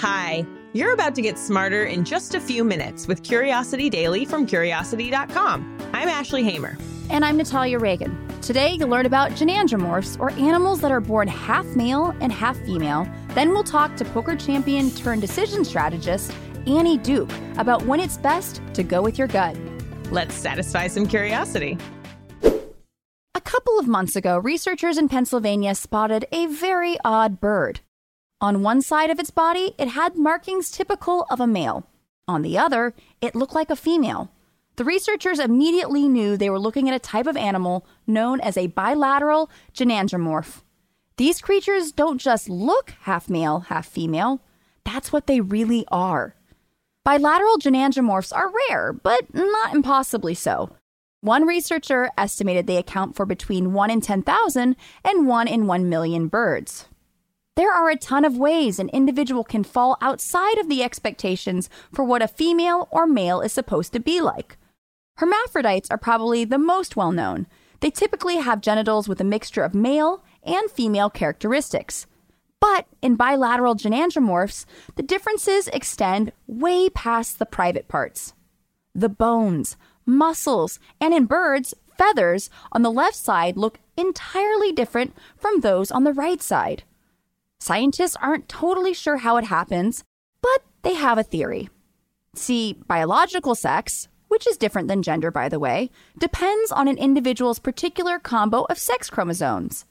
Hi, you're about to get smarter in just a few minutes with Curiosity Daily from Curiosity.com. I'm Ashley Hamer. And I'm Natalia Reagan. Today, you'll learn about gynandromorphs, or animals that are born half male and half female. Then we'll talk to poker champion turned decision strategist Annie Duke about when it's best to go with your gut. Let's satisfy some curiosity. A couple of months ago, researchers in Pennsylvania spotted a very odd bird. On one side of its body, it had markings typical of a male. On the other, it looked like a female. The researchers immediately knew they were looking at a type of animal known as a bilateral gynandromorph. These creatures don't just look half male, half female. That's what they really are. Bilateral gynandromorphs are rare, but not impossibly so. One researcher estimated they account for between 1 in 10,000 and 1 in 1 million birds. There are a ton of ways an individual can fall outside of the expectations for what a female or male is supposed to be like. Hermaphrodites are probably the most well known. They typically have genitals with a mixture of male and female characteristics. But in bilateral gynandromorphs, the differences extend way past the private parts. The bones, muscles, and in birds, feathers on the left side look entirely different from those on the right side. Scientists aren't totally sure how it happens, but they have a theory. See, biological sex, which is different than gender, by the way, depends on an individual's particular combo of sex chromosomes.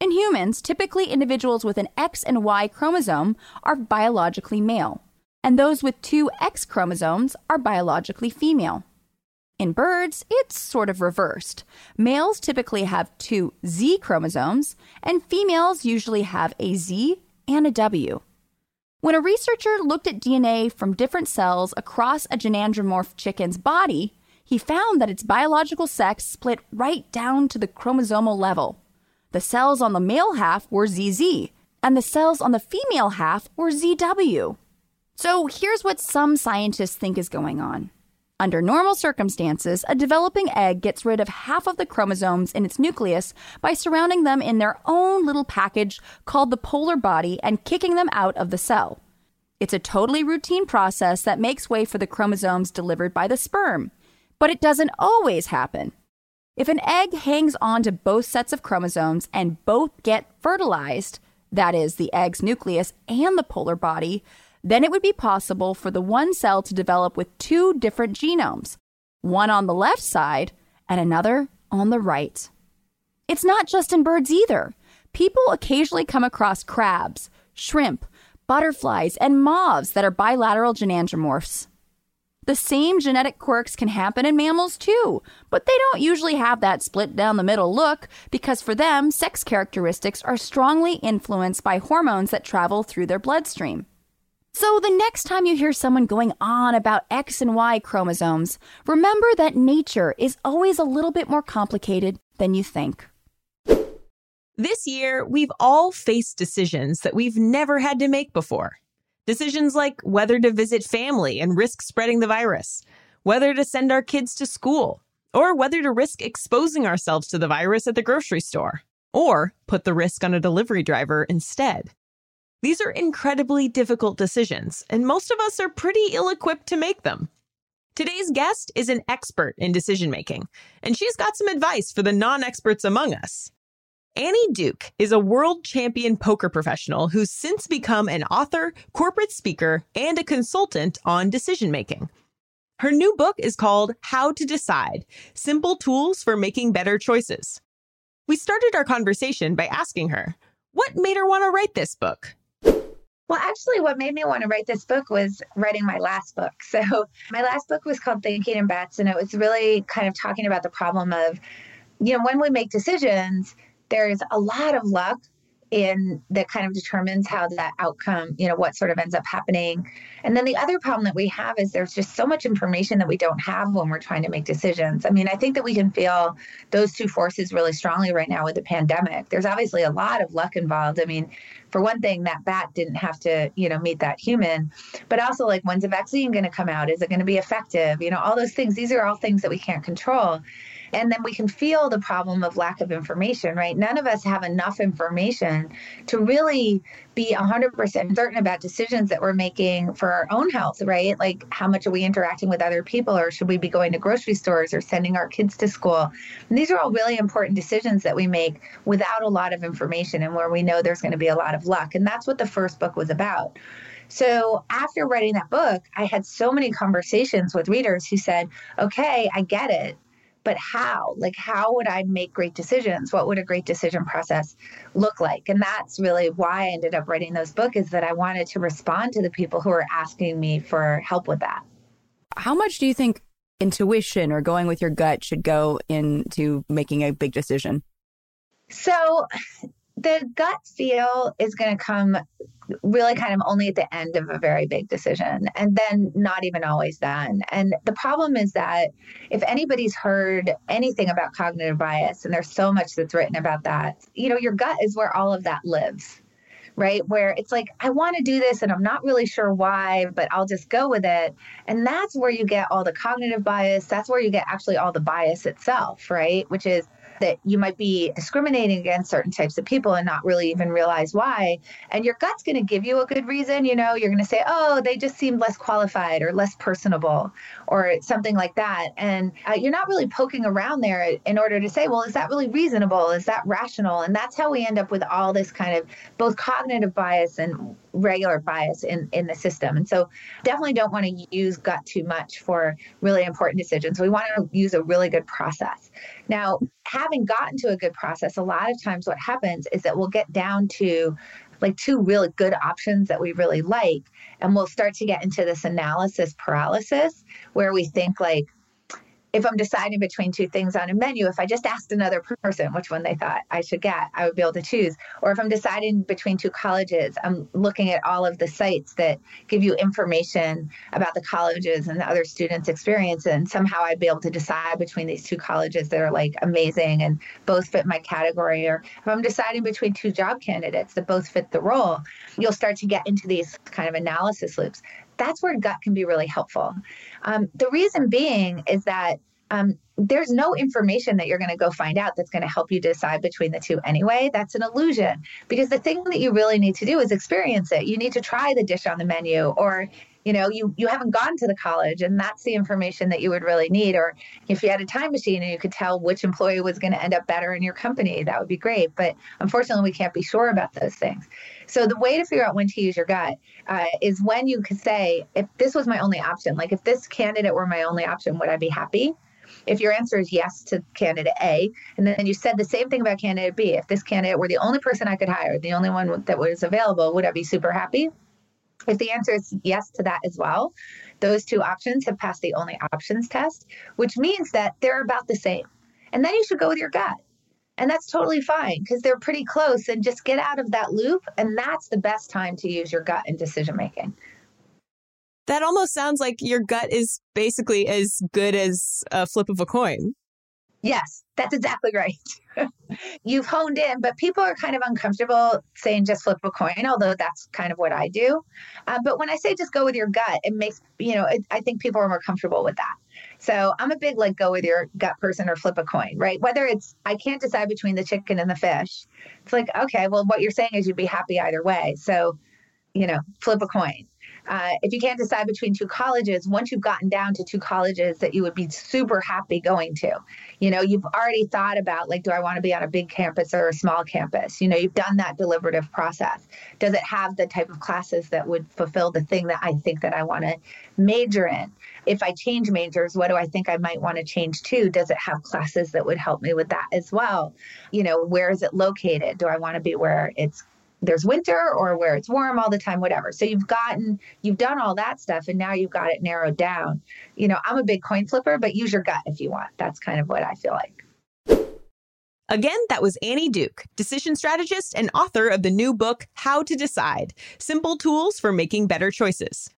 In humans, typically individuals with an X and Y chromosome are biologically male, and those with two X chromosomes are biologically female. In birds, it's sort of reversed. Males typically have two Z chromosomes, and females usually have a Z and a W. When a researcher looked at DNA from different cells across a gynandromorph chicken's body, he found that its biological sex split right down to the chromosomal level. The cells on the male half were ZZ, and the cells on the female half were ZW. So here's what some scientists think is going on. Under normal circumstances, a developing egg gets rid of half of the chromosomes in its nucleus by surrounding them in their own little package called the polar body and kicking them out of the cell. It's a totally routine process that makes way for the chromosomes delivered by the sperm. But it doesn't always happen. If an egg hangs on to both sets of chromosomes and both get fertilized, that is, the egg's nucleus and the polar body, then it would be possible for the one cell to develop with two different genomes, one on the left side and another on the right. It's not just in birds either. People occasionally come across crabs, shrimp, butterflies, and moths that are bilateral gynandromorphs. The same genetic quirks can happen in mammals too, but they don't usually have that split down the middle look because for them, sex characteristics are strongly influenced by hormones that travel through their bloodstream. So, the next time you hear someone going on about X and Y chromosomes, remember that nature is always a little bit more complicated than you think. This year, we've all faced decisions that we've never had to make before. Decisions like whether to visit family and risk spreading the virus, whether to send our kids to school, or whether to risk exposing ourselves to the virus at the grocery store, or put the risk on a delivery driver instead. These are incredibly difficult decisions, and most of us are pretty ill equipped to make them. Today's guest is an expert in decision making, and she's got some advice for the non experts among us. Annie Duke is a world champion poker professional who's since become an author, corporate speaker, and a consultant on decision making. Her new book is called How to Decide Simple Tools for Making Better Choices. We started our conversation by asking her, what made her want to write this book? Well, actually, what made me want to write this book was writing my last book. So, my last book was called Thinking in Bets, and it was really kind of talking about the problem of, you know, when we make decisions, there's a lot of luck in that kind of determines how that outcome, you know, what sort of ends up happening. And then the other problem that we have is there's just so much information that we don't have when we're trying to make decisions. I mean, I think that we can feel those two forces really strongly right now with the pandemic. There's obviously a lot of luck involved. I mean, for one thing, that bat didn't have to, you know, meet that human, but also like when's a vaccine going to come out? Is it going to be effective? You know, all those things. These are all things that we can't control. And then we can feel the problem of lack of information, right? None of us have enough information to really be 100% certain about decisions that we're making for our own health, right? Like how much are we interacting with other people, or should we be going to grocery stores or sending our kids to school? And these are all really important decisions that we make without a lot of information and where we know there's going to be a lot of luck. And that's what the first book was about. So after writing that book, I had so many conversations with readers who said, okay, I get it but how? Like how would i make great decisions? What would a great decision process look like? And that's really why i ended up writing those books is that i wanted to respond to the people who are asking me for help with that. How much do you think intuition or going with your gut should go into making a big decision? So the gut feel is going to come really kind of only at the end of a very big decision and then not even always then and the problem is that if anybody's heard anything about cognitive bias and there's so much that's written about that you know your gut is where all of that lives right? Where it's like, I want to do this and I'm not really sure why, but I'll just go with it. And that's where you get all the cognitive bias. That's where you get actually all the bias itself, right? Which is that you might be discriminating against certain types of people and not really even realize why. And your gut's going to give you a good reason. You know, you're going to say, oh, they just seem less qualified or less personable or something like that. And uh, you're not really poking around there in order to say, well, is that really reasonable? Is that rational? And that's how we end up with all this kind of both cognitive bias and regular bias in, in the system. And so definitely don't want to use gut too much for really important decisions. We want to use a really good process. Now, having gotten to a good process, a lot of times what happens is that we'll get down to like two really good options that we really like. And we'll start to get into this analysis paralysis where we think like, if I'm deciding between two things on a menu, if I just asked another person which one they thought I should get, I would be able to choose. Or if I'm deciding between two colleges, I'm looking at all of the sites that give you information about the colleges and the other students' experience. And somehow I'd be able to decide between these two colleges that are like amazing and both fit my category. Or if I'm deciding between two job candidates that both fit the role, you'll start to get into these kind of analysis loops that's where gut can be really helpful. Um, the reason being is that um, there's no information that you're going to go find out that's going to help you decide between the two anyway. That's an illusion because the thing that you really need to do is experience it. You need to try the dish on the menu or you know you you haven't gone to the college and that's the information that you would really need or if you had a time machine and you could tell which employee was going to end up better in your company that would be great but unfortunately we can't be sure about those things so the way to figure out when to use your gut uh, is when you could say, if this was my only option, like if this candidate were my only option, would I be happy? If your answer is yes to candidate A, and then you said the same thing about candidate B, if this candidate were the only person I could hire, the only one that was available, would I be super happy? If the answer is yes to that as well, those two options have passed the only options test, which means that they're about the same. And then you should go with your gut. And that's totally fine because they're pretty close and just get out of that loop. And that's the best time to use your gut in decision making. That almost sounds like your gut is basically as good as a flip of a coin. Yes, that's exactly right. You've honed in, but people are kind of uncomfortable saying just flip a coin, although that's kind of what I do. Uh, but when I say just go with your gut, it makes, you know, it, I think people are more comfortable with that. So I'm a big like go with your gut person or flip a coin, right? Whether it's I can't decide between the chicken and the fish. It's like, okay, well, what you're saying is you'd be happy either way. So, you know, flip a coin. Uh, if you can't decide between two colleges, once you've gotten down to two colleges that you would be super happy going to, you know, you've already thought about like, do I want to be on a big campus or a small campus? You know, you've done that deliberative process. Does it have the type of classes that would fulfill the thing that I think that I want to major in? If I change majors, what do I think I might want to change to? Does it have classes that would help me with that as well? You know, where is it located? Do I want to be where it's there's winter or where it's warm all the time, whatever. So you've gotten, you've done all that stuff and now you've got it narrowed down. You know, I'm a big coin flipper, but use your gut if you want. That's kind of what I feel like. Again, that was Annie Duke, decision strategist and author of the new book, How to Decide Simple Tools for Making Better Choices.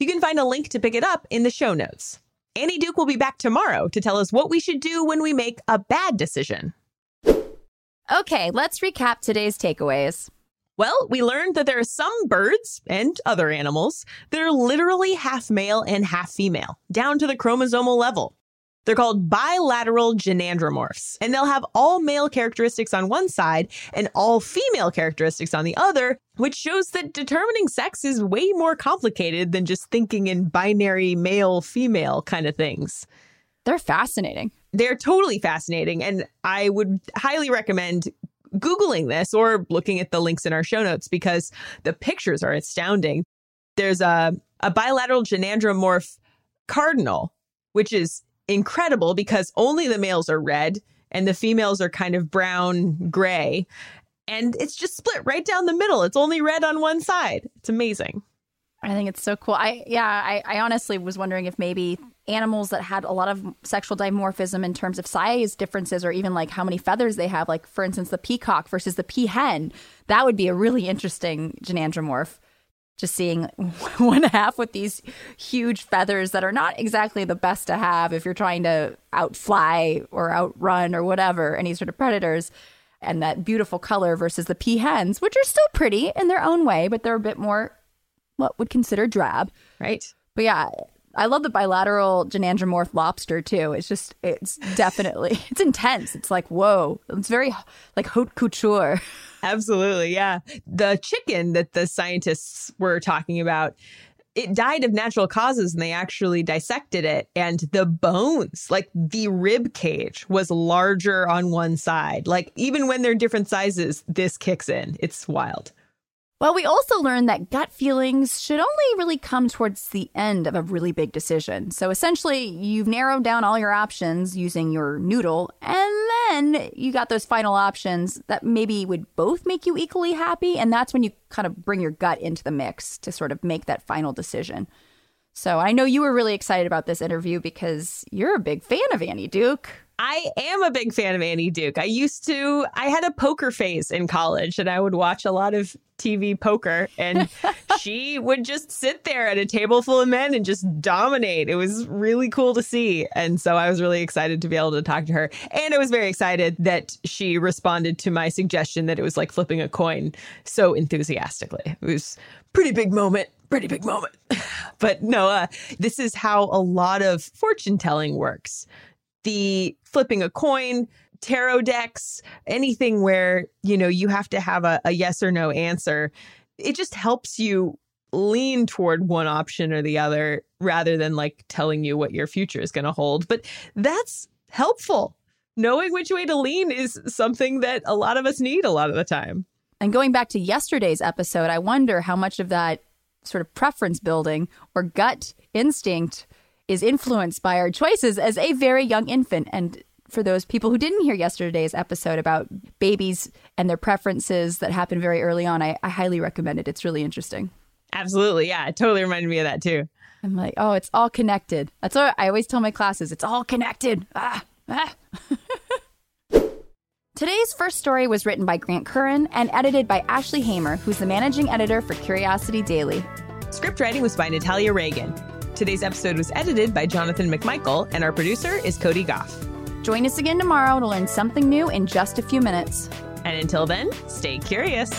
You can find a link to pick it up in the show notes. Annie Duke will be back tomorrow to tell us what we should do when we make a bad decision. Okay, let's recap today's takeaways. Well, we learned that there are some birds and other animals that are literally half male and half female, down to the chromosomal level. They're called bilateral gynandromorphs, and they'll have all male characteristics on one side and all female characteristics on the other, which shows that determining sex is way more complicated than just thinking in binary male female kind of things. They're fascinating. They're totally fascinating, and I would highly recommend Googling this or looking at the links in our show notes because the pictures are astounding. There's a, a bilateral gynandromorph cardinal, which is incredible because only the males are red and the females are kind of brown gray. And it's just split right down the middle. It's only red on one side. It's amazing. I think it's so cool. I yeah, I, I honestly was wondering if maybe animals that had a lot of sexual dimorphism in terms of size differences or even like how many feathers they have, like for instance the peacock versus the peahen, that would be a really interesting gynandromorph just seeing one half with these huge feathers that are not exactly the best to have if you're trying to outfly or outrun or whatever any sort of predators and that beautiful color versus the peahens which are still pretty in their own way but they're a bit more what would consider drab right but yeah I love the bilateral gynandromorph lobster too. It's just, it's definitely, it's intense. It's like, whoa, it's very like haute couture. Absolutely. Yeah. The chicken that the scientists were talking about, it died of natural causes and they actually dissected it. And the bones, like the rib cage, was larger on one side. Like even when they're different sizes, this kicks in. It's wild. Well, we also learned that gut feelings should only really come towards the end of a really big decision. So essentially, you've narrowed down all your options using your noodle, and then you got those final options that maybe would both make you equally happy. And that's when you kind of bring your gut into the mix to sort of make that final decision. So I know you were really excited about this interview because you're a big fan of Annie Duke. I am a big fan of Annie Duke. I used to, I had a poker phase in college and I would watch a lot of TV poker and she would just sit there at a table full of men and just dominate. It was really cool to see. And so I was really excited to be able to talk to her. And I was very excited that she responded to my suggestion that it was like flipping a coin so enthusiastically. It was pretty big moment pretty big moment. but no, uh, this is how a lot of fortune telling works the flipping a coin, tarot decks, anything where, you know, you have to have a, a yes or no answer. It just helps you lean toward one option or the other rather than like telling you what your future is going to hold. But that's helpful. Knowing which way to lean is something that a lot of us need a lot of the time. And going back to yesterday's episode, I wonder how much of that sort of preference building or gut instinct is influenced by our choices as a very young infant. And for those people who didn't hear yesterday's episode about babies and their preferences that happen very early on, I, I highly recommend it. It's really interesting. Absolutely. Yeah. It totally reminded me of that too. I'm like, oh, it's all connected. That's what I always tell my classes. It's all connected. Ah, ah. Today's first story was written by Grant Curran and edited by Ashley Hamer, who's the managing editor for Curiosity Daily. Script writing was by Natalia Reagan. Today's episode was edited by Jonathan McMichael, and our producer is Cody Gough. Join us again tomorrow to learn something new in just a few minutes. And until then, stay curious.